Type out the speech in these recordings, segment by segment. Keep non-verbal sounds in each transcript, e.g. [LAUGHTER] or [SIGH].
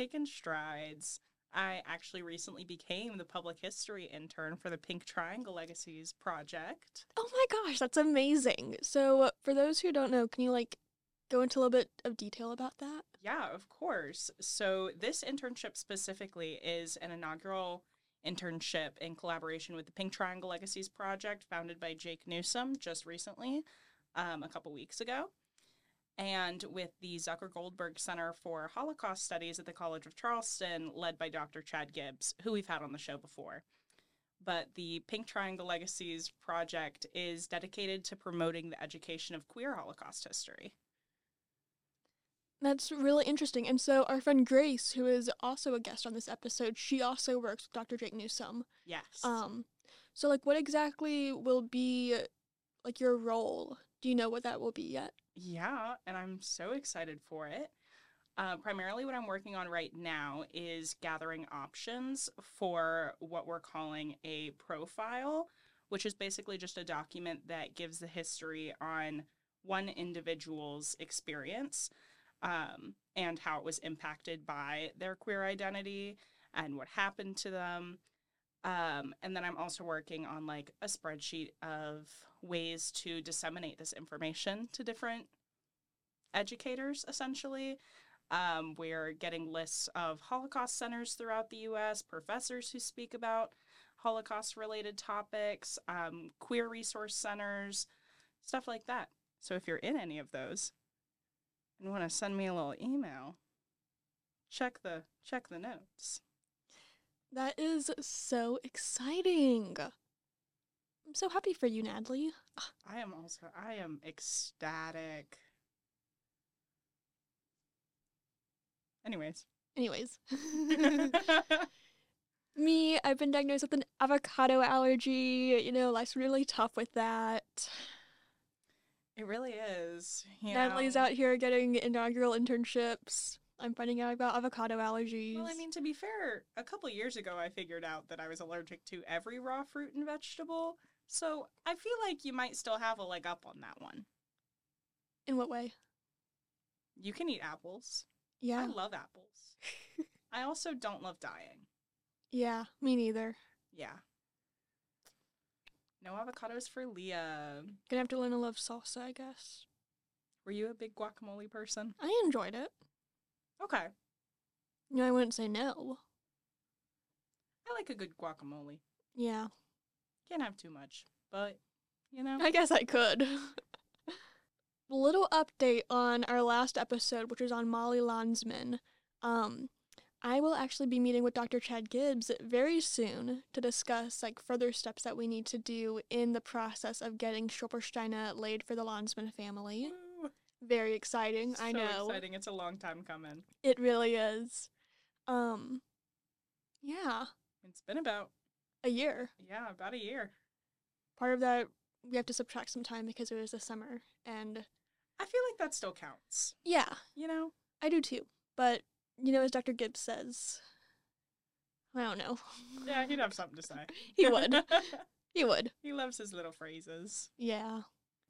taking strides. I actually recently became the public history intern for the Pink Triangle Legacies project. Oh my gosh, that's amazing. So, for those who don't know, can you like go into a little bit of detail about that? Yeah, of course. So, this internship specifically is an inaugural internship in collaboration with the Pink Triangle Legacies project, founded by Jake Newsom just recently, um, a couple weeks ago. And with the Zucker Goldberg Center for Holocaust Studies at the College of Charleston, led by Dr. Chad Gibbs, who we've had on the show before. But the Pink Triangle Legacies project is dedicated to promoting the education of queer Holocaust history. That's really interesting. And so, our friend Grace, who is also a guest on this episode, she also works with Dr. Jake Newsom. Yes. Um, so like, what exactly will be like your role? Do you know what that will be yet? Yeah, and I'm so excited for it. Uh, primarily, what I'm working on right now is gathering options for what we're calling a profile, which is basically just a document that gives the history on one individual's experience um, and how it was impacted by their queer identity and what happened to them. Um, and then I'm also working on like a spreadsheet of ways to disseminate this information to different educators, essentially. Um, we're getting lists of Holocaust centers throughout the US, professors who speak about Holocaust related topics, um, queer resource centers, stuff like that. So if you're in any of those and want to send me a little email, check the check the notes. That is so exciting. I'm so happy for you, Natalie. I am also I am ecstatic. Anyways. Anyways, [LAUGHS] [LAUGHS] me, I've been diagnosed with an avocado allergy. You know, life's really tough with that. It really is. Natalie's know. out here getting inaugural internships. I'm finding out about avocado allergies. Well, I mean, to be fair, a couple years ago, I figured out that I was allergic to every raw fruit and vegetable. So I feel like you might still have a leg up on that one. in what way? You can eat apples. Yeah, I love apples. [LAUGHS] I also don't love dying. yeah, me neither. Yeah. No avocados for Leah. Gonna have to learn to love salsa, I guess. Were you a big guacamole person? I enjoyed it. Okay. Know, I wouldn't say no. I like a good guacamole. Yeah, Can't have too much, but you know. I guess I could. [LAUGHS] Little update on our last episode, which was on Molly Landsman. Um, I will actually be meeting with Dr. Chad Gibbs very soon to discuss like further steps that we need to do in the process of getting Stolpersteine laid for the Landsman family. Woo. Very exciting, I know So know. exciting. It's a long time coming. It really is. Um, yeah, It's been about a year. yeah, about a year. Part of that we have to subtract some time because it was the summer, and I feel like that still counts. yeah, You know? I do too. But you know, as Dr. Gibbs says, I don't know. Yeah, he'd have something to say. [LAUGHS] he would. [LAUGHS] He would. he loves his little phrases. Yeah.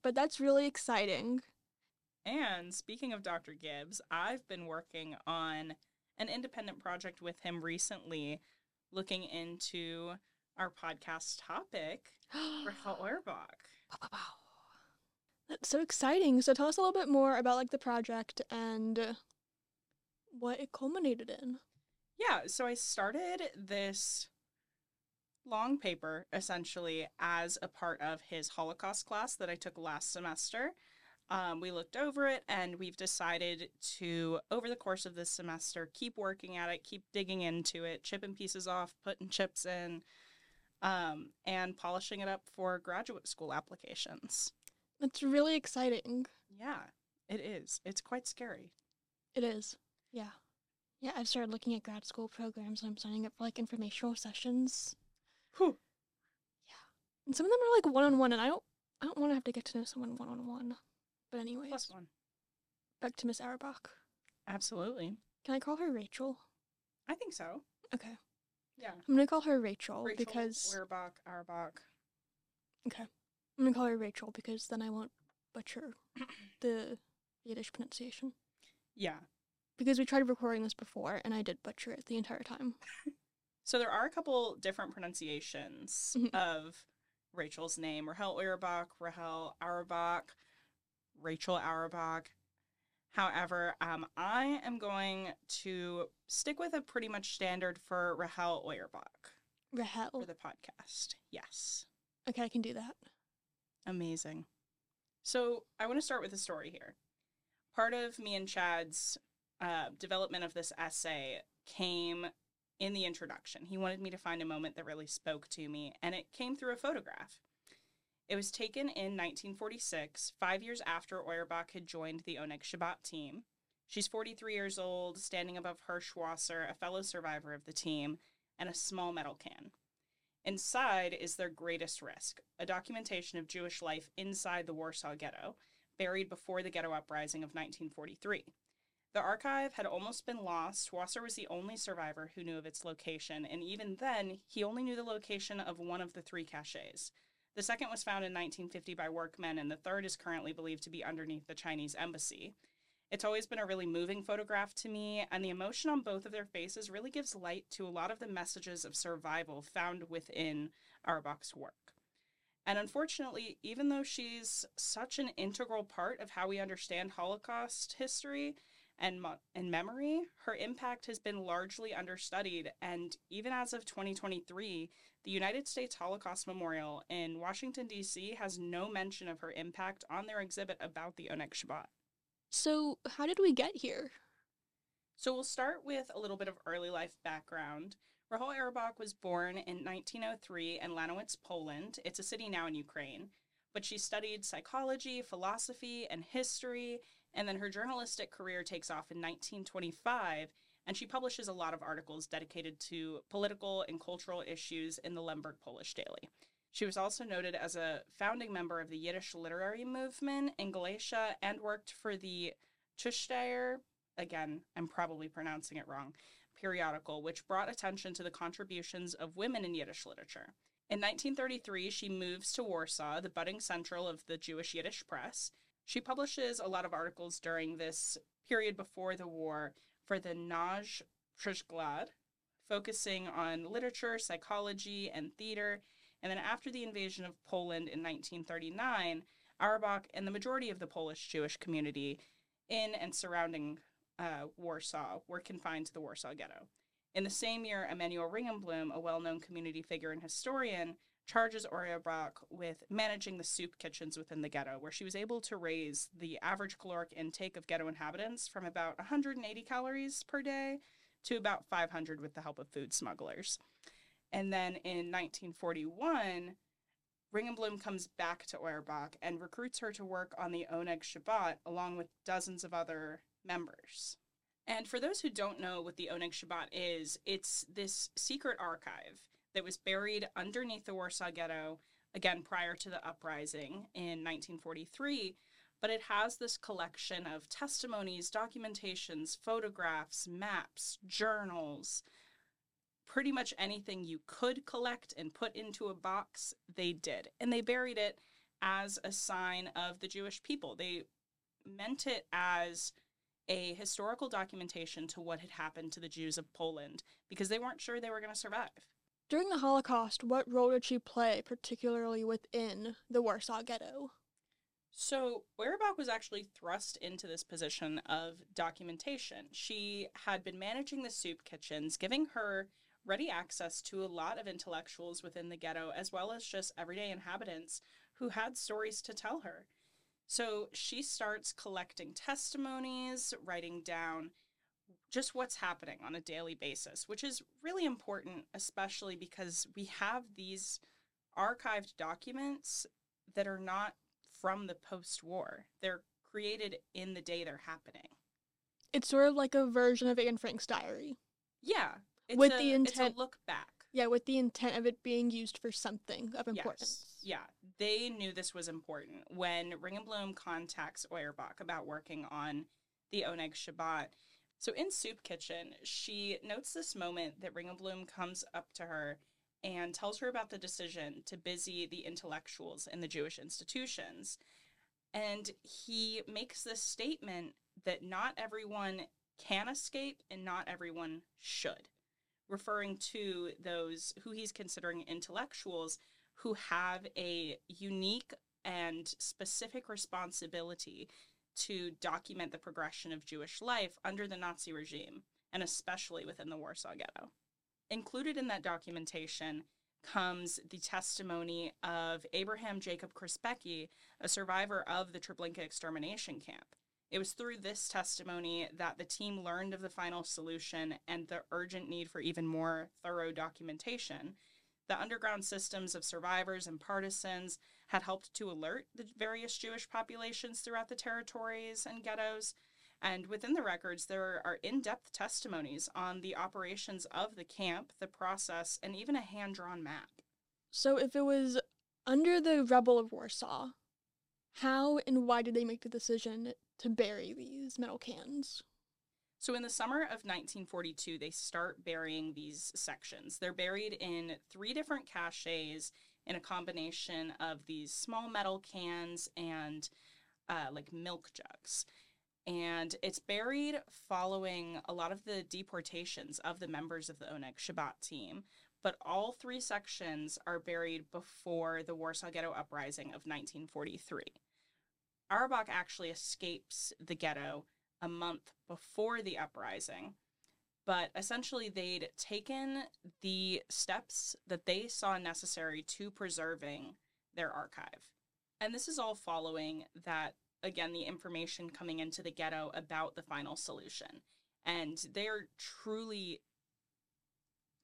But that's really exciting. And speaking of Dr. Gibbs, I've been working on an independent project with him recently, looking into our podcast topic, Rahel [GASPS] Auerbach. That's so exciting. So tell us a little bit more about like the project and what it culminated in. Yeah, so I started this long paper essentially as a part of his Holocaust class that I took last semester. Um, we looked over it and we've decided to, over the course of this semester, keep working at it, keep digging into it, chipping pieces off, putting chips in, um, and polishing it up for graduate school applications. It's really exciting. Yeah, it is. It's quite scary. It is. Yeah. Yeah, I've started looking at grad school programs and I'm signing up for like informational sessions. Whew. Yeah. And some of them are like one on one, and I don't I don't want to have to get to know someone one on one. But anyways, Plus one. back to Miss Auerbach. Absolutely. Can I call her Rachel? I think so. Okay, Yeah. I'm gonna call her Rachel, Rachel, because Auerbach. okay, I'm gonna call her Rachel because then I won't butcher [CLEARS THROAT] the Yiddish pronunciation. Yeah. Because we tried recording this before, and I did butcher it the entire time. [LAUGHS] So there are a couple different pronunciations Mhm. of Rachel's name. Rahel Auerbach, Rahel Auerbach, Rachel Auerbach. However, um, I am going to stick with a pretty much standard for Rahel Auerbach Rahel. for the podcast. Yes. Okay, I can do that. Amazing. So I want to start with a story here. Part of me and Chad's uh, development of this essay came in the introduction. He wanted me to find a moment that really spoke to me, and it came through a photograph. It was taken in 1946, five years after Auerbach had joined the Oneg Shabbat team. She's 43 years old, standing above Hirsch Wasser, a fellow survivor of the team, and a small metal can. Inside is their greatest risk, a documentation of Jewish life inside the Warsaw Ghetto, buried before the ghetto uprising of 1943. The archive had almost been lost. Wasser was the only survivor who knew of its location, and even then, he only knew the location of one of the three caches. The second was found in 1950 by workmen, and the third is currently believed to be underneath the Chinese embassy. It's always been a really moving photograph to me, and the emotion on both of their faces really gives light to a lot of the messages of survival found within Auerbach's work. And unfortunately, even though she's such an integral part of how we understand Holocaust history and, mo- and memory, her impact has been largely understudied. And even as of 2023, the United States Holocaust Memorial in Washington, D.C. has no mention of her impact on their exhibit about the Oneg Shabbat. So, how did we get here? So we'll start with a little bit of early life background. Rahel Auerbach was born in 1903 in Lanowitz, Poland. It's a city now in Ukraine. But she studied psychology, philosophy, and history, and then her journalistic career takes off in 1925, and she publishes a lot of articles dedicated to political and cultural issues in the Lemberg Polish Daily. She was also noted as a founding member of the Yiddish literary movement in Galicia and worked for the Tsushtayer, again, I'm probably pronouncing it wrong, periodical, which brought attention to the contributions of women in Yiddish literature. In 1933, she moves to Warsaw, the budding central of the Jewish Yiddish press. She publishes a lot of articles during this period before the war for the Naj Przykład, focusing on literature, psychology, and theater. And then after the invasion of Poland in 1939, Auerbach and the majority of the Polish Jewish community in and surrounding uh, Warsaw were confined to the Warsaw Ghetto. In the same year, Emanuel Ringelblum, a well known community figure and historian, charges Auerbach with managing the soup kitchens within the ghetto, where she was able to raise the average caloric intake of ghetto inhabitants from about 180 calories per day to about 500 with the help of food smugglers. And then in 1941, Ringelblum comes back to Auerbach and recruits her to work on the Oneg Shabbat along with dozens of other members. And for those who don't know what the Oneg Shabbat is, it's this secret archive that was buried underneath the Warsaw Ghetto, again, prior to the uprising in 1943. But it has this collection of testimonies, documentations, photographs, maps, journals, pretty much anything you could collect and put into a box, they did. And they buried it as a sign of the Jewish people. They meant it as a historical documentation to what had happened to the Jews of Poland because they weren't sure they were going to survive. During the Holocaust, what role did she play, particularly within the Warsaw Ghetto? So, Auerbach was actually thrust into this position of documentation. She had been managing the soup kitchens, giving her ready access to a lot of intellectuals within the ghetto, as well as just everyday inhabitants who had stories to tell her. So she starts collecting testimonies, writing down just what's happening on a daily basis, which is really important, especially because we have these archived documents that are not from the post war. They're created in the day they're happening. It's sort of like a version of Anne Frank's diary. Yeah. It's With a, the it's a intent- look back. Yeah, with the intent of it being used for something of importance. Yes. Yeah, they knew this was important. When Ringelblum contacts Auerbach about working on the Oneg Shabbat, so in Soup Kitchen, she notes this moment that Ringelblum comes up to her and tells her about the decision to busy the intellectuals in the Jewish institutions. And he makes this statement that not everyone can escape and not everyone should, referring to those who he's considering intellectuals who have a unique and specific responsibility to document the progression of Jewish life under the Nazi regime, and especially within the Warsaw Ghetto. Included in that documentation comes the testimony of Abraham Jacob Krzepicki, a survivor of the Treblinka extermination camp. It was through this testimony that the team learned of the final solution and the urgent need for even more thorough documentation. The underground systems of survivors and partisans had helped to alert the various Jewish populations throughout the territories and ghettos. And within the records, there are in depth testimonies on the operations of the camp, the process, and even a hand drawn map. So, if it was under the rebel of Warsaw, how and why did they make the decision to bury these metal cans? So, in the summer of 1942, they start burying these sections. They're buried in three different caches in a combination of these small metal cans and uh, like milk jugs. And it's buried following a lot of the deportations of the members of the Oneg Shabbat team. But all three sections are buried before the Warsaw Ghetto Uprising of 1943. Auerbach actually escapes the ghetto a month before the uprising, but essentially they'd taken the steps that they saw necessary to preserving their archive. And this is all following that, again, the information coming into the ghetto about the final solution. And they're truly,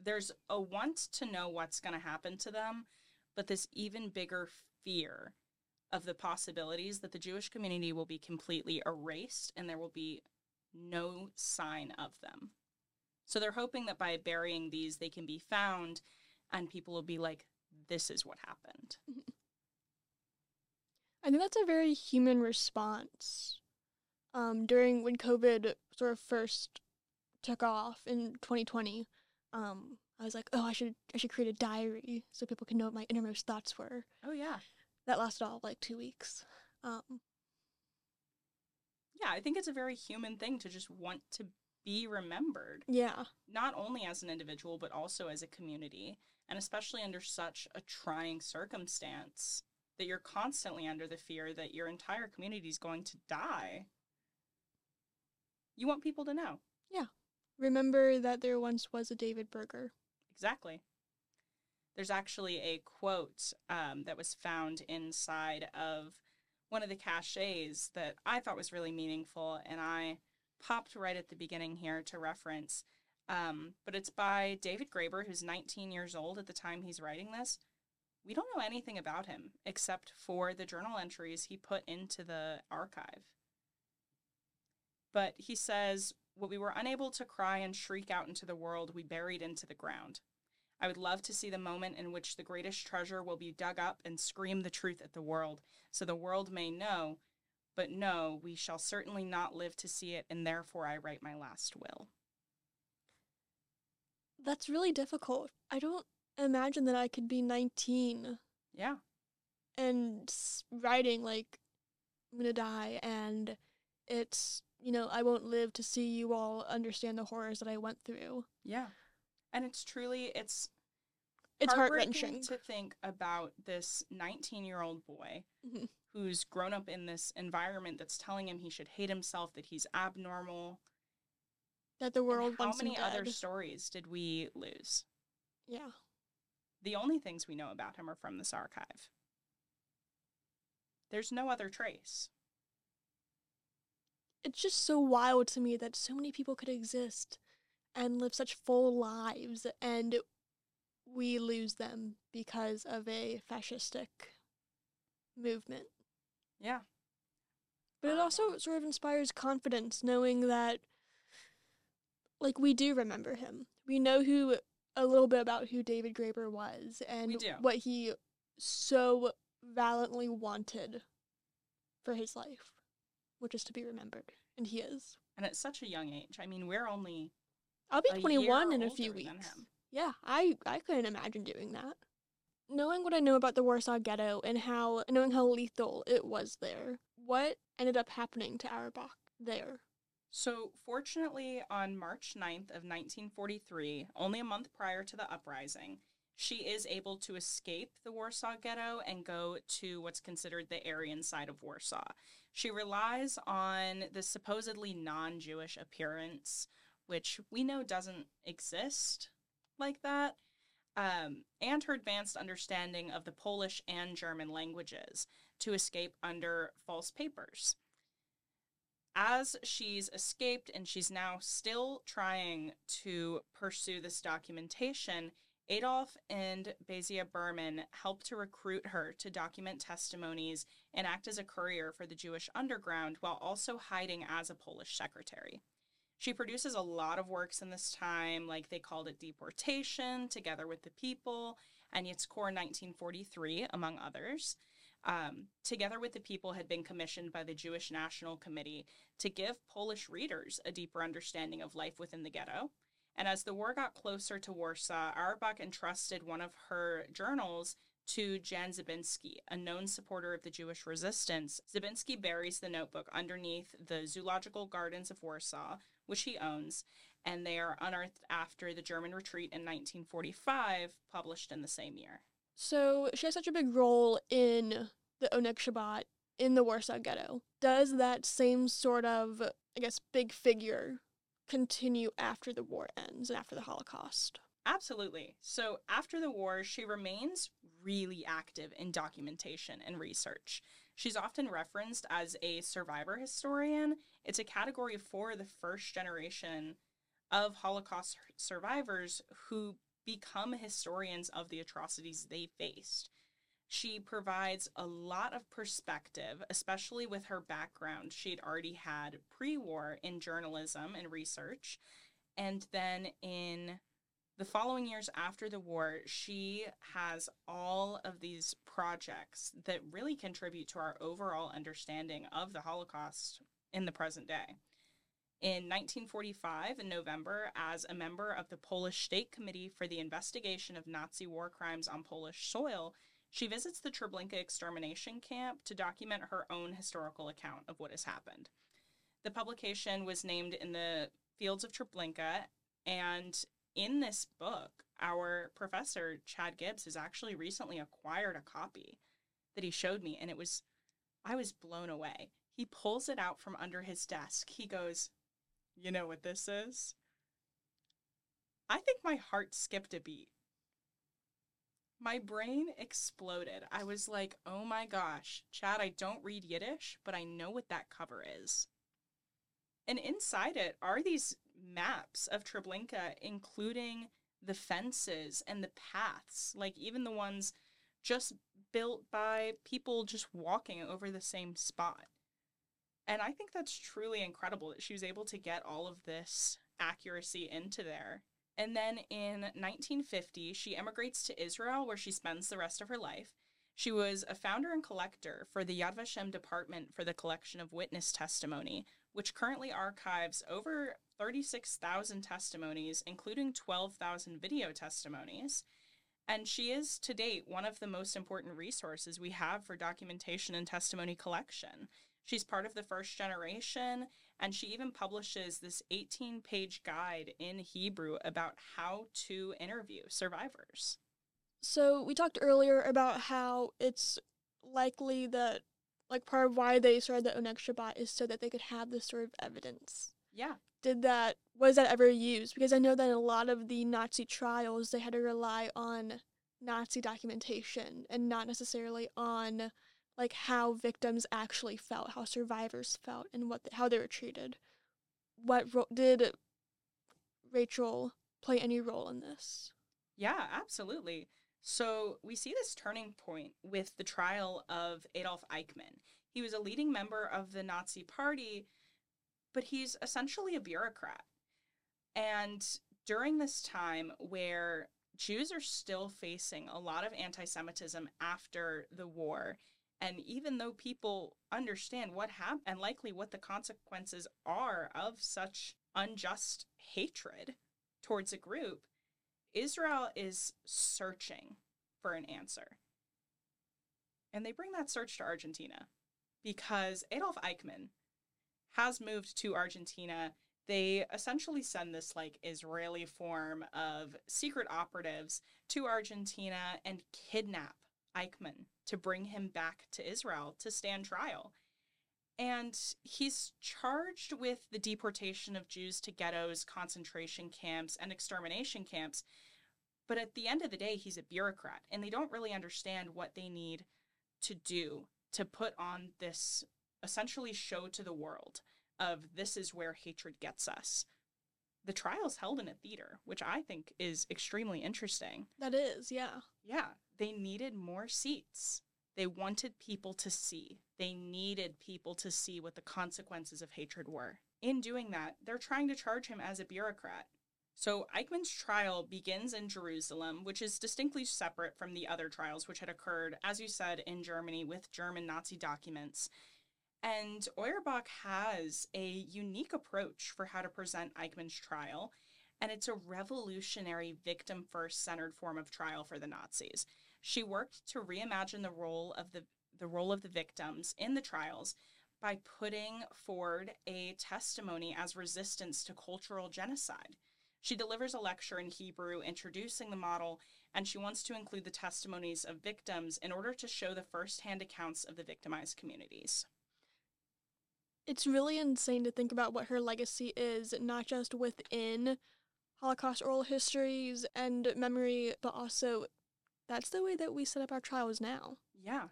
there's a want to know what's going to happen to them, but this even bigger fear of the possibilities that the Jewish community will be completely erased and there will be no sign of them. So they're hoping that by burying these, they can be found and people will be like, this is what happened. [LAUGHS] I think that's a very human response. Um, during when COVID sort of first took off in 2020, um, I was like, oh, I should I should create a diary so people can know what my innermost thoughts were. Oh yeah, that lasted all like two weeks. Um, yeah, I think it's a very human thing to just want to be remembered. Yeah. Not only as an individual, but also as a community. And especially under such a trying circumstance that you're constantly under the fear that your entire community is going to die. You want people to know. Yeah. Remember that there once was a David Berger. Exactly. There's actually a quote um, that was found inside of one of the caches that I thought was really meaningful, and I popped right at the beginning here to reference. Um, but it's by David Graber, who's 19 years old at the time he's writing this. We don't know anything about him except for the journal entries he put into the archive. But he says, What we were unable to cry and shriek out into the world, we buried into the ground. I would love to see the moment in which the greatest treasure will be dug up and scream the truth at the world, so the world may know, but no, we shall certainly not live to see it, and therefore I write my last will. That's really difficult. I don't imagine that I could be 19. Yeah. And writing, like, I'm gonna die, and it's, you know, I won't live to see you all understand the horrors that I went through. Yeah and it's truly it's it's heart wrenching to think about this 19 year old boy mm-hmm. Who's grown up in this environment that's telling him he should hate himself, that he's abnormal. That the world and How many other stories did we lose? Yeah. The only things we know about him are from this archive. There's no other trace. It's just so wild to me that so many people could exist and live such full lives and we lose them because of a fascistic movement. Yeah. But it also um, sort of inspires confidence knowing that like we do remember him. We know who a little bit about who David Graber was and what he so valiantly wanted for his life, which is to be remembered. And he is. And at such a young age. I mean, we're only I'll be 21 in a few weeks. Yeah, I I couldn't imagine doing that. Knowing what I know about the Warsaw Ghetto and how knowing how lethal it was there, what ended up happening to Auerbach there? So, fortunately, on March 9th of 1943, only a month prior to the uprising, she is able to escape the Warsaw Ghetto and go to what's considered the Aryan side of Warsaw. She relies on the supposedly non Jewish appearance, which we know doesn't exist like that, um, and her advanced understanding of the Polish and German languages to escape under false papers as she's escaped and she's now still trying to pursue this documentation, Adolf and Basia Berman help to recruit her to document testimonies and act as a courier for the Jewish underground while also hiding as a Polish secretary. She produces a lot of works in this time, like they called it Deportation, Together with the People, and Its Core 1943, among others. Um, Together with the People had been commissioned by the Jewish National Committee to give Polish readers a deeper understanding of life within the ghetto. And as the war got closer to Warsaw, Auerbach entrusted one of her journals to Jan Zabinski, a known supporter of the Jewish resistance. Zabinski buries the notebook underneath the Zoological Gardens of Warsaw, which he owns, and they are unearthed after the German retreat in 1945, published in the same year. So she has such a big role in the Oneg Shabbat in the Warsaw Ghetto. Does that same sort of, I guess, big figure continue after the war ends and after the Holocaust? Absolutely. So after the war, she remains really active in documentation and research. She's often referenced as a survivor historian. It's a category for the first generation of Holocaust survivors who become historians of the atrocities they faced. She provides a lot of perspective, especially with her background. She'd already had pre war in journalism and research. And then in the following years after the war, she has all of these projects that really contribute to our overall understanding of the Holocaust in the present day. In 1945, in November, as a member of the Polish State Committee for the Investigation of Nazi War Crimes on Polish Soil, she visits the Treblinka extermination camp to document her own historical account of what has happened. The publication was named in the fields of Treblinka, and in this book, our professor, Chad Gibbs, has actually recently acquired a copy that he showed me, and it was, I was blown away. He pulls it out from under his desk. He goes, You know what this is? I think my heart skipped a beat. My brain exploded. I was like, oh my gosh, Chad, I don't read Yiddish, but I know what that cover is. And inside it are these maps of Treblinka, including the fences and the paths, like even the ones just built by people just walking over the same spot. And I think that's truly incredible that she was able to get all of this accuracy into there. And then in 1950, she emigrates to Israel, where she spends the rest of her life. She was a founder and collector for the Yad Vashem Department for the Collection of Witness Testimony, which currently archives over 36,000 testimonies, including 12,000 video testimonies. And she is, to date, one of the most important resources we have for documentation and testimony collection. She's part of the first generation, and she even publishes this 18 page guide in Hebrew about how to interview survivors. So we talked earlier about how it's likely that, like, part of why they started the Oneg Shabbat is so that they could have this sort of evidence. Yeah. Did that, was that ever used? Because I know that in a lot of the Nazi trials, they had to rely on Nazi documentation and not necessarily on like how victims actually felt, how survivors felt, and what how they were treated. What ro- did Rachel play any role in this? Yeah, absolutely. So we see this turning point with the trial of Adolf Eichmann. He was a leading member of the Nazi Party, but he's essentially a bureaucrat. And during this time where Jews are still facing a lot of anti Semitism after the war. And even though people understand what happened and likely what the consequences are of such unjust hatred towards a group, Israel is searching for an answer. And they bring that search to Argentina because Adolf Eichmann has moved to Argentina. They essentially send this like Israeli form of secret operatives to Argentina and kidnap Eichmann to bring him back to Israel to stand trial. And he's charged with the deportation of Jews to ghettos, concentration camps, and extermination camps. But at the end of the day, he's a bureaucrat, and they don't really understand what they need to do to put on this essentially show to the world of this is where hatred gets us. The trial's held in a theater, which I think is extremely interesting. That is, yeah. Yeah, they needed more seats. They wanted people to see. They needed people to see what the consequences of hatred were. In doing that, they're trying to charge him as a bureaucrat. So Eichmann's trial begins in Jerusalem, which is distinctly separate from the other trials which had occurred, as you said, in Germany with German Nazi documents. And Auerbach has a unique approach for how to present Eichmann's trial, and it's a revolutionary victim first centered form of trial for the Nazis. She worked to reimagine the role of the the role of the victims in the trials by putting forward a testimony as resistance to cultural genocide. She delivers a lecture in Hebrew introducing the model, and she wants to include the testimonies of victims in order to show the firsthand accounts of the victimized communities. It's really insane to think about what her legacy is, not just within Holocaust oral histories and memory, but also that's the way that we set up our trials now. Yeah.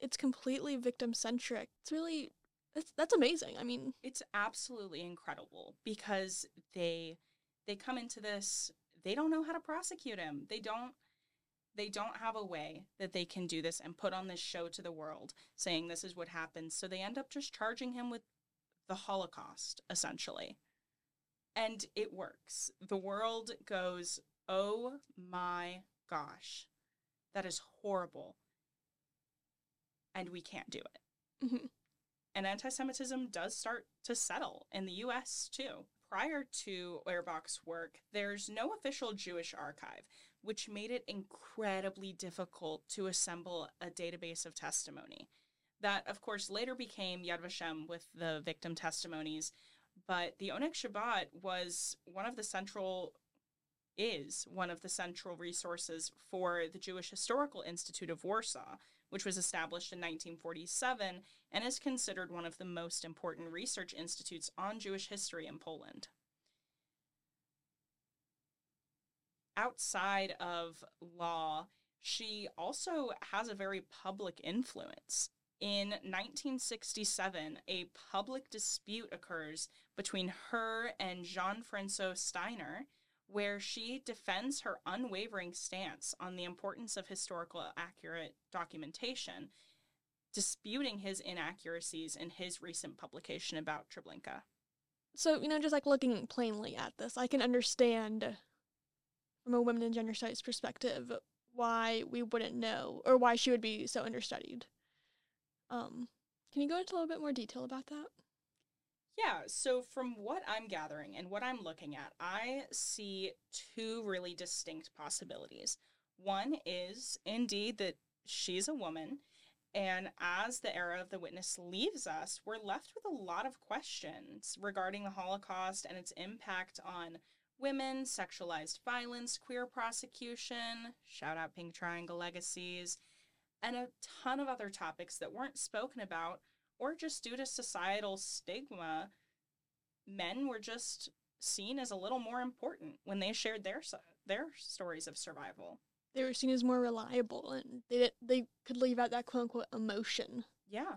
It's completely victim centric. It's really that's that's amazing. I mean, it's absolutely incredible because they they come into this they don't know how to prosecute him. They don't they don't have a way that they can do this and put on this show to the world saying this is what happened. So they end up just charging him with the Holocaust, essentially. And it works. The world goes, oh my gosh, that is horrible. And we can't do it. mhm. And anti Semitism does start to settle in the US too. Prior to Auerbach's work, there's no official Jewish archive, which made it incredibly difficult to assemble a database of testimony. That, of course, later became Yad Vashem with the victim testimonies, but the Oneg Shabbat was one of the central is one of the central resources for the Jewish Historical Institute of Warsaw, which was established in 1947 and is considered one of the most important research institutes on Jewish history in Poland. Outside of law, she also has a very public influence. In 1967, a public dispute occurs between her and Jean Francois Steiner, where she defends her unwavering stance on the importance of historical accurate documentation, disputing his inaccuracies in his recent publication about Treblinka. So, you know, just like looking plainly at this, I can understand from a women and gender studies perspective why we wouldn't know or why she would be so understudied. Um, can you go into a little bit more detail about that? Yeah, so from what I'm gathering and what I'm looking at, I see two really distinct possibilities. One is indeed that she's a woman, and as the era of the witness leaves us, we're left with a lot of questions regarding the Holocaust and its impact on women, sexualized violence, queer prosecution, shout out Pink Triangle legacies, and a ton of other topics that weren't spoken about or just due to societal stigma, men were just seen as a little more important when they shared their their stories of survival. They were seen as more reliable and they they could leave out that quote unquote emotion. Yeah.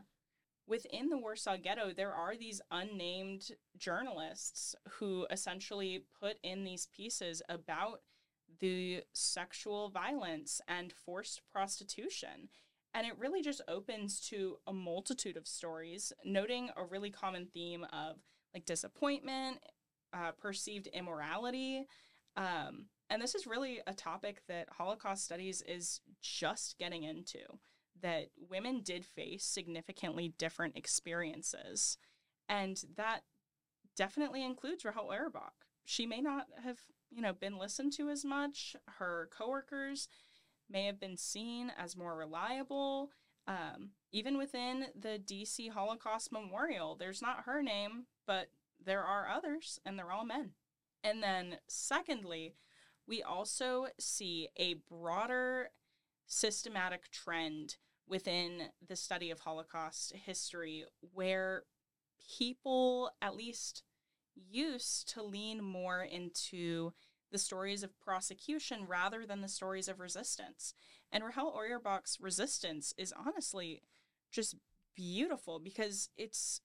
Within the Warsaw Ghetto, there are these unnamed journalists who essentially put in these pieces about the sexual violence and forced prostitution. And it really just opens to a multitude of stories, noting a really common theme of like disappointment, uh, perceived immorality, um, and this is really a topic that Holocaust studies is just getting into that women did face significantly different experiences. And that definitely includes Rahel Auerbach. She may not have, you know, been listened to as much. Her coworkers may have been seen as more reliable. Um, even within the DC Holocaust Memorial, there's not her name, but there are others, and they're all men. And then, secondly, we also see a broader systematic trend within the study of Holocaust history where people, at least, used to lean more into the stories of prosecution rather than the stories of resistance. And Rahel Auerbach's resistance is honestly just beautiful because it's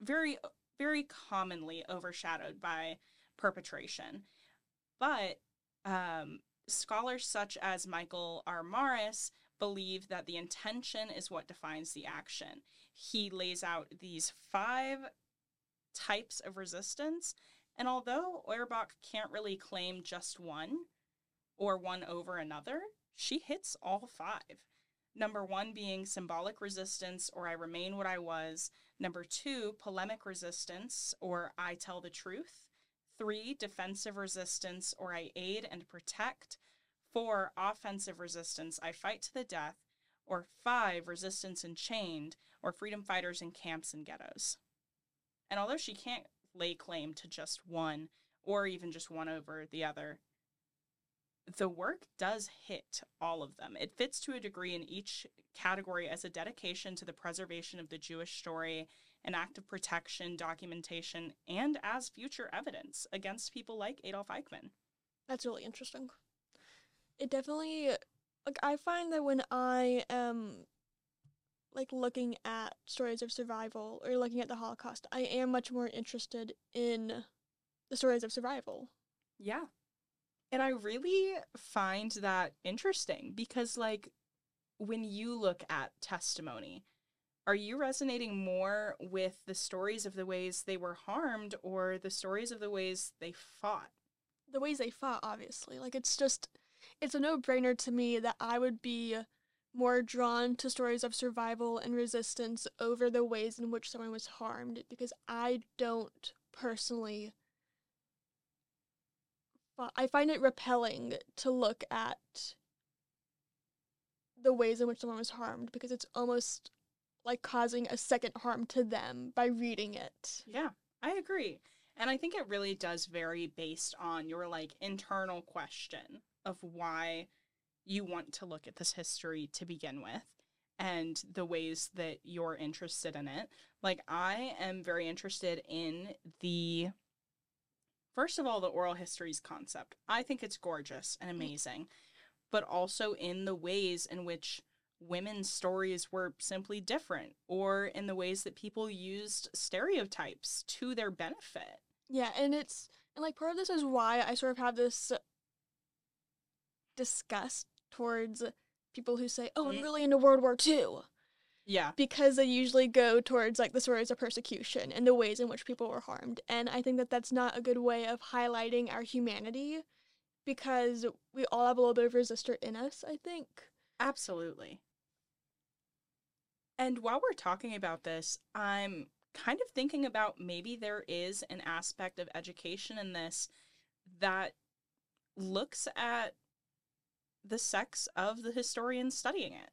very, very commonly overshadowed by perpetration. But um, scholars such as Michael R. Marrus believe that the intention is what defines the action. He lays out these five types of resistance, and although Auerbach can't really claim just one or one over another, she hits all five. Number one being symbolic resistance, or I remain what I was. Number two, polemic resistance, or I tell the truth. Three, defensive resistance, or I aid and protect. Four, offensive resistance, I fight to the death. Or five, resistance enchained, or freedom fighters in camps and ghettos. And although she can't lay claim to just one, or even just one over the other, the work does hit all of them. It fits to a degree in each category as a dedication to the preservation of the Jewish story, an act of protection, documentation, and as future evidence against people like Adolf Eichmann. That's really interesting. It definitely like I find that when I am like looking at stories of survival or looking at the Holocaust, I am much more interested in the stories of survival. Yeah. And I really find that interesting because, like, when you look at testimony, are you resonating more with the stories of the ways they were harmed or the stories of the ways they fought? The ways they fought, obviously. Like, it's just, it's a no brainer to me that I would be more drawn to stories of survival and resistance over the ways in which someone was harmed because I don't personally I find it repelling to look at the ways in which someone was harmed because it's almost like causing a second harm to them by reading it. Yeah, I agree. And I think it really does vary based on your like internal question of why you want to look at this history to begin with and the ways that you're interested in it. Like I am very interested in the first of all the oral histories concept. I think it's gorgeous and mm. amazing, but also in the ways in which women's stories were simply different or in the ways that people used stereotypes to their benefit. Yeah, and it's and like part of this is why I sort of have this disgust towards people who say, "Oh, I'm mm. really into World War II." Yeah. Because they usually go towards like the stories of persecution and the ways in which people were harmed. And I think that that's not a good way of highlighting our humanity because we all have a little bit of resistor in us, I think. Absolutely. And while we're talking about this, I'm kind of thinking about maybe there is an aspect of education in this that looks at the sex of the historian studying it.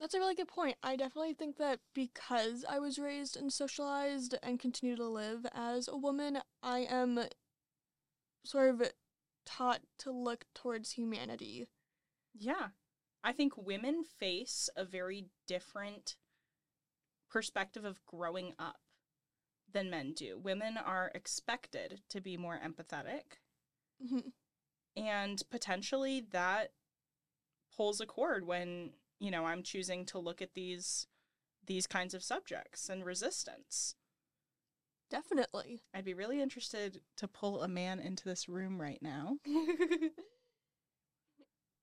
That's a really good point. I definitely think that because I was raised and socialized and continue to live as a woman, I am sort of taught to look towards humanity. Yeah. I think women face a very different perspective of growing up than men do. Women are expected to be more empathetic. Mm-hmm. And potentially that pulls a cord when, you know, I'm choosing to look at these these kinds of subjects and resistance. Definitely. I'd be really interested to pull a man into this room right now. [LAUGHS]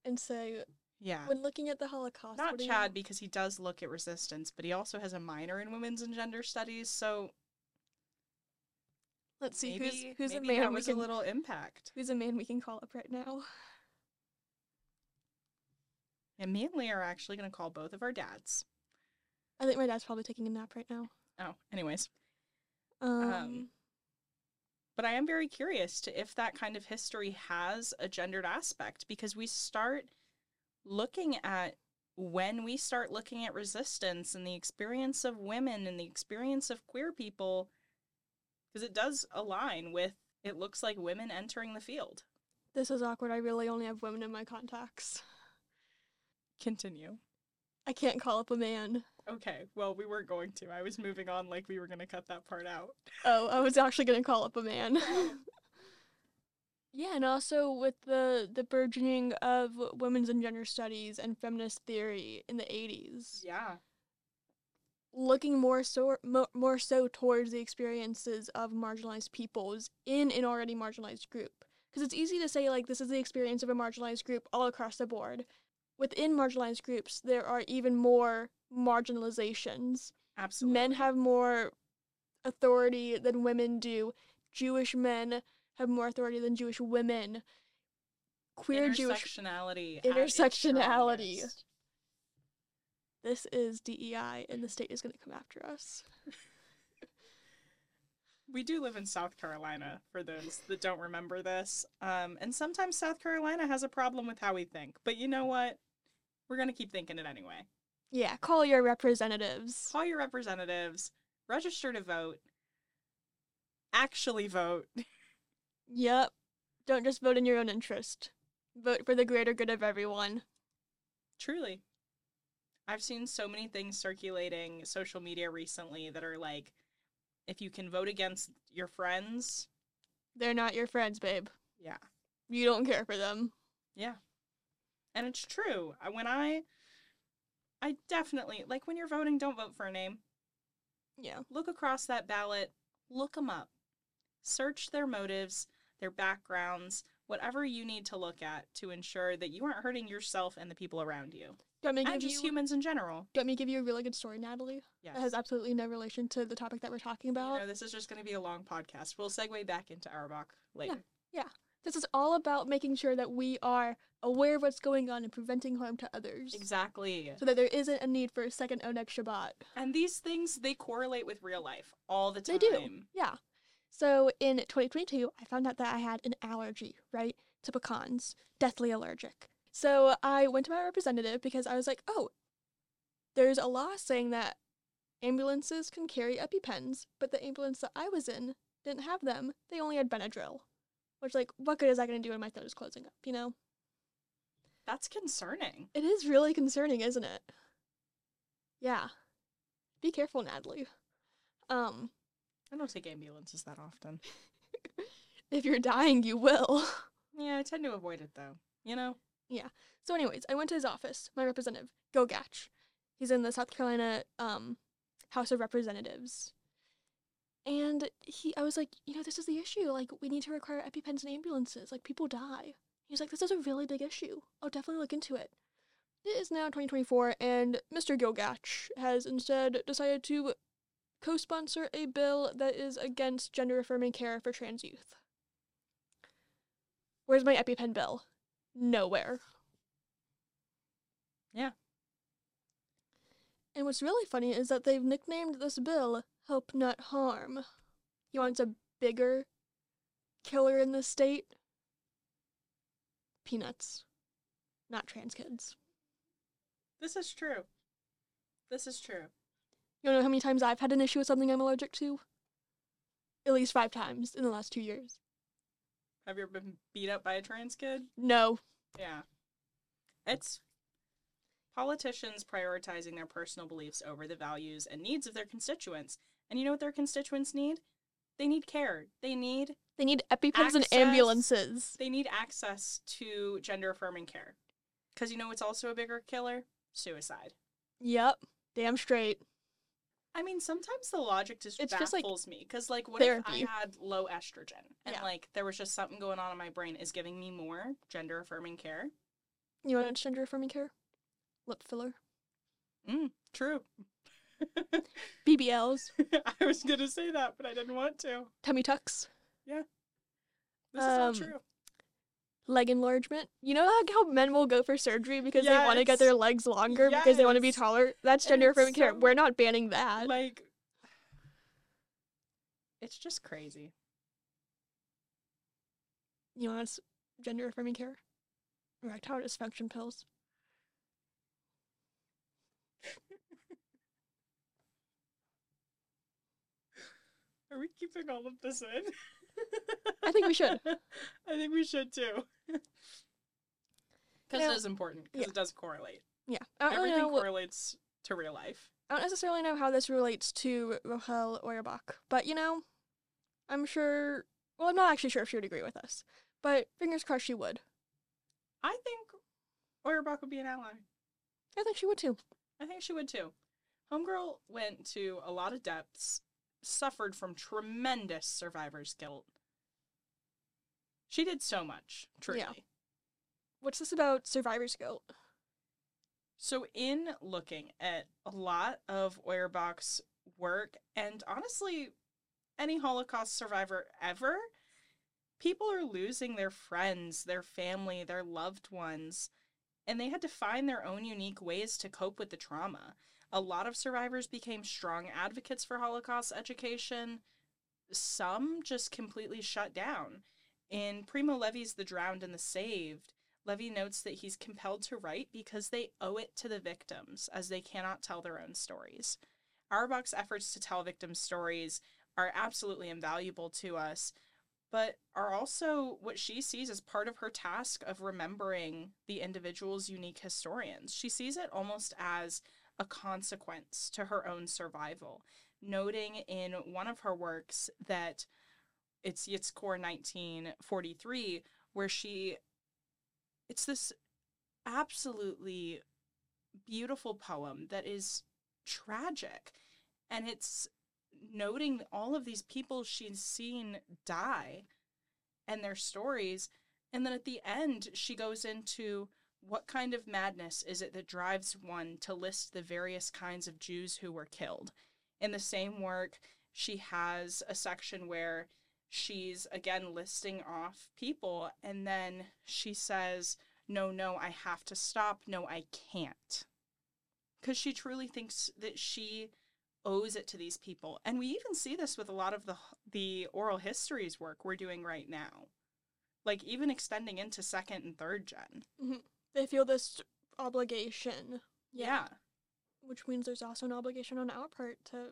and say, yeah. When looking at the Holocaust. Not Chad, because he does look at resistance, but he also has a minor in women's and gender studies, so Let's see maybe, who's who's a man that we was can a little impact. who's a man we can call up right now. And me and Leah are actually going to call both of our dads. I think my dad's probably taking a nap right now. Oh, anyways. Um, But I am very curious to if that kind of history has a gendered aspect because we start looking at when we start looking at resistance and the experience of women and the experience of queer people because it does align with it looks like women entering the field. this is awkward. I really only have women in my contacts. Continue. I can't call up a man. Okay, well, we weren't going to. I was moving on like we were going to cut that part out. Oh, I was actually gonna call up a man. [LAUGHS] [LAUGHS] yeah, and also with the the burgeoning of women's and gender studies and feminist theory in the '80s, Yeah. Looking more so mo- more so towards the experiences of marginalized peoples in an already marginalized group. Because it's easy to say like this is the experience of a marginalized group all across the board. Within marginalized groups, there are even more marginalizations. Absolutely. Men have more authority than women do. Jewish men have more authority than Jewish women. Queer Jewish. intersectionality. its Intersectionality. This is DEI, and the state is going to come after us. [LAUGHS] We do live in South Carolina, for those that don't remember this. Um, and sometimes South Carolina has a problem with how we think. But you know what? We're going to keep thinking it anyway. Yeah, call your representatives. Call your representatives, register to vote, actually vote. [LAUGHS] Yep. Don't just vote in your own interest. Vote for the greater good of everyone. Truly. I've seen so many things circulating social media recently that are like, if you can vote against your friends, They're not your friends, babe. yeah. You don't care for them. Yeah. And it's true. When I I definitely like when you're voting, don't vote for a name. Yeah. Look across that ballot, look them up. Search their motives, their backgrounds, whatever you need to look at to ensure that you aren't hurting yourself and the people around you. Do you And just you, humans in general. do you want me to give you a really good story, Natalie? Yes. That has absolutely no relation to the topic that we're talking you about. know, this is just going to be a long podcast. We'll segue back into Auerbach later. Yeah. yeah. This is all about making sure that we are aware of what's going on and preventing harm to others. Exactly. So that there isn't a need for a second Oneg Shabbat. And these things, they correlate with real life all the time. They do. Yeah. So in 2022, I found out that I had an allergy, right, to pecans, deathly allergic. So I went to my representative because I was like, oh, there's a law saying that ambulances can carry EpiPens, but the ambulance that I was in didn't have them. They only had Benadryl. Which, like, what good is that going to do when my throat is closing up, you know? That's concerning. It is really concerning, isn't it? Yeah. Be careful, Natalie. Um, I don't take ambulances that often. [LAUGHS] if you're dying, you will. [LAUGHS] Yeah, I tend to avoid it though. You know? So, anyways, I went to his office, my representative, Gogach. He's in the South Carolina um, House of Representatives. And he, I was like, you know, this is the issue. Like, we need to require EpiPens in ambulances. Like, people die. He's like, this is a really big issue. I'll definitely look into it. It is now 2024, and Mr. Gogach has instead decided to co sponsor a bill that is against gender affirming care for trans youth. Where's my EpiPen bill? Nowhere. Yeah. And what's really funny is that they've nicknamed this bill Help Not Harm. He wants a bigger killer in the state. Peanuts. Not trans kids. This is true. This is true. You know how many times I've had an issue with something I'm allergic to? At least five times in the last two years. Have you ever been beat up by a trans kid? No. Yeah. It's politicians prioritizing their personal beliefs over the values and needs of their constituents. And you know what their constituents need? They need care. They need They need EpiPens and ambulances. they need access to gender affirming care. Cuz you know what's also a bigger killer? Suicide. Yep. Damn straight. I mean, sometimes the logic just It's just like baffles me because, like, what if. I had low estrogen and Yeah. like there was just something going on in my brain is giving me more gender affirming care? You want gender affirming care? Lip filler. Mm, true. [LAUGHS] BBLs, [LAUGHS] I was going to say that, but I didn't want to. tummy tucks, Yeah. This is all Um, true. Leg enlargement. You know how, how men will go for surgery because they want to get their legs longer because they want to be taller? That's gender it's affirming care. We're not banning that. Like, it's just crazy. You want us gender affirming care? Erectile dysfunction pills. [LAUGHS] Are we keeping all of this in? [LAUGHS] I think we should. [LAUGHS] I think we should too. [LAUGHS] Because it is important. Because yeah. it does correlate. Yeah, I don't really Everything know. Correlates to real life. I don't necessarily know how this relates to Rochelle Auerbach, but you know, I'm sure. Well, I'm not actually sure if she would agree with us, but fingers crossed she would. I think Auerbach would be an ally. I think she would too. I think she would too. Homegirl went to a lot of depths, suffered from tremendous survivor's guilt. She did so much, truly. Yeah. What's this about survivor's guilt? So, in looking at a lot of Auerbach's work, and honestly, any Holocaust survivor ever, people are losing their friends, their family, their loved ones, and they had to find their own unique ways to cope with the trauma. A lot of survivors became strong advocates for Holocaust education. Some just completely shut down. In Primo Levi's The Drowned and the Saved, Levi notes that he's compelled to write because they owe it to the victims, as they cannot tell their own stories. Auerbach's efforts to tell victims' stories are absolutely invaluable to us, but are also what she sees as part of her task of remembering the individual's unique historians. She sees it almost as a consequence to her own survival, noting in one of her works that it's Yizkor 1943, where she it's this absolutely beautiful poem that is tragic. And it's noting all of these people she's seen die and their stories. And then at the end she goes into what kind of madness is it that drives one to list the various kinds of Jews who were killed? In the same work she has a section where she's again listing off people and then she says no no i have to stop. No i can't. Because she truly thinks that she owes it to these people. And we even see this with a lot of the the oral histories work we're doing right now. Like even extending into second and third gen mm-hmm. They feel this obligation. yeah, Which means there's also an obligation on our part to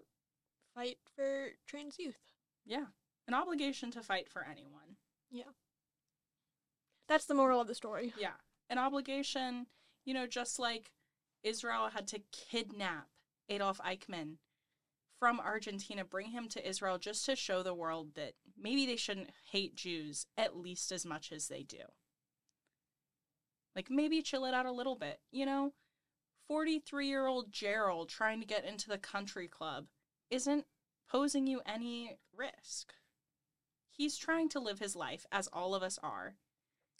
fight for trans youth. yeah an obligation to fight for anyone Yeah. That's the moral of the story. Yeah. An obligation, you know, just like Israel had to kidnap Adolf Eichmann from Argentina, bring him to Israel just to show the world that maybe they shouldn't hate Jews at least as much as they do. Like maybe chill it out a little bit, you know? 43 year old Gerald trying to get into the country club isn't posing you any risk. He's trying to live his life, as all of us are.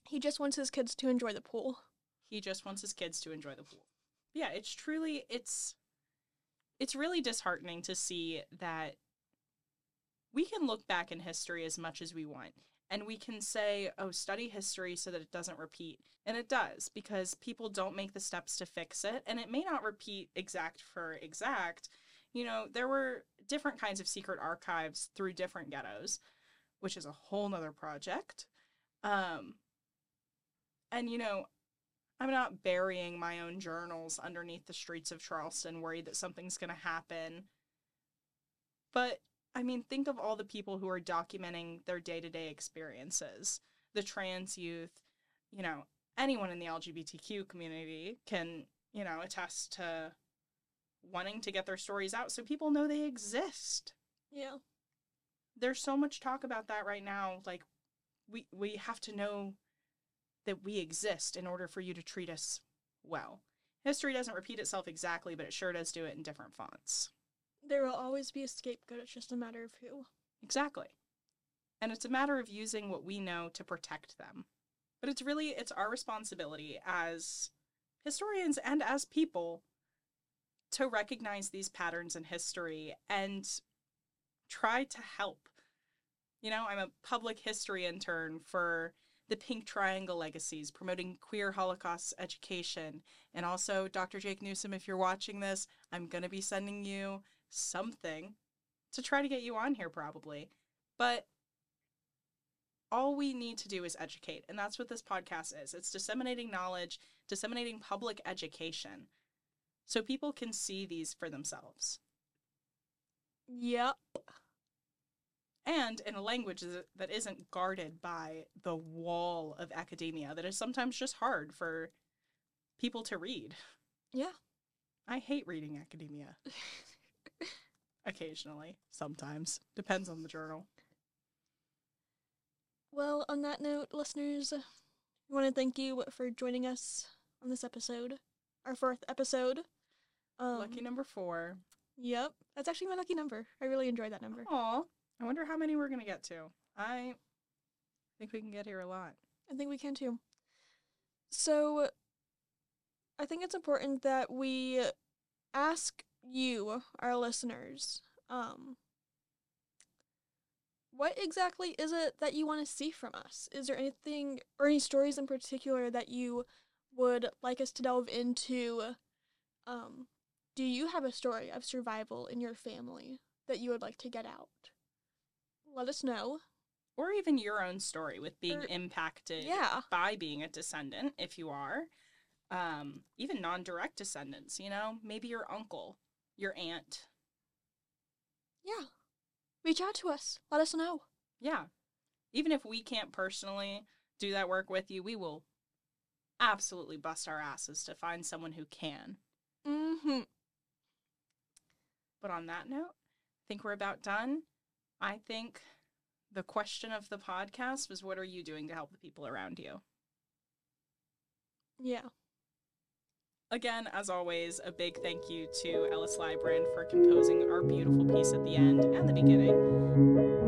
He just wants his kids to enjoy the pool. he just wants his kids to enjoy the pool. Yeah, it's truly it's it's really disheartening to see that we can look back in history as much as we want and we can say, "Oh, study history so that it doesn't repeat." And it does because people don't make the steps to fix it and it may not repeat exact for exact. You know, there were different kinds of secret archives through different ghettos, which is a whole nother project. Um and you know, I'm not burying my own journals underneath the streets of Charleston, worried that something's going to happen. But I mean, think of all the people who are documenting their day to day experiences. The trans youth, you know, anyone in the LGBTQ community can, you know, attest to wanting to get their stories out so people know they exist. Yeah. There's so much talk about that right now. Like, we, we have to know that we exist in order for you to treat us well. History doesn't repeat itself exactly, but it sure does do it in different fonts. There will always be a scapegoat. It's just a matter of who. Exactly. And it's a matter of using what we know to protect them. But it's really it's our responsibility as historians and as people to recognize these patterns in history and try to help. You know, I'm a public history intern for the Pink Triangle Legacies, promoting queer Holocaust education. And also, Dr. Jake Newsome, if you're watching this, I'm going to be sending you something to try to get you on here, probably. But all we need to do is educate. And that's what this podcast is it's disseminating knowledge, disseminating public education so people can see these for themselves. Yep. And in a language that isn't guarded by the wall of academia that is sometimes just hard for people to read. Yeah. I hate reading academia. [LAUGHS] Occasionally, sometimes. Depends on the journal. Well, on that note, listeners, we want to thank you for joining us on this episode, our fourth episode. Um, lucky number four. Yep, that's actually my lucky number. I really enjoyed that number. Aw, I wonder how many we're gonna get to. I think we can get here a lot. I think we can too. So, I think it's important that we ask you, our listeners, um, what exactly is it that you want to see from us? Is there anything or any stories in particular that you would like us to delve into? Um, do you have a story of survival in your family that you would like to get out? Let us know. Or even your own story with being or, impacted yeah. by being a descendant, if you are. Um, even non direct descendants, you know, maybe your uncle, your aunt. Yeah. Reach out to us. Let us know. Yeah. Even if we can't personally do that work with you, we will absolutely bust our asses to find someone who can. Mm-hmm. But on that note, I think we're about done. I think the question of the podcast was what are you doing to help the people around you? Yeah. Again, as always, a big thank you to Ellis Lybrand for composing our beautiful piece at the end and the beginning.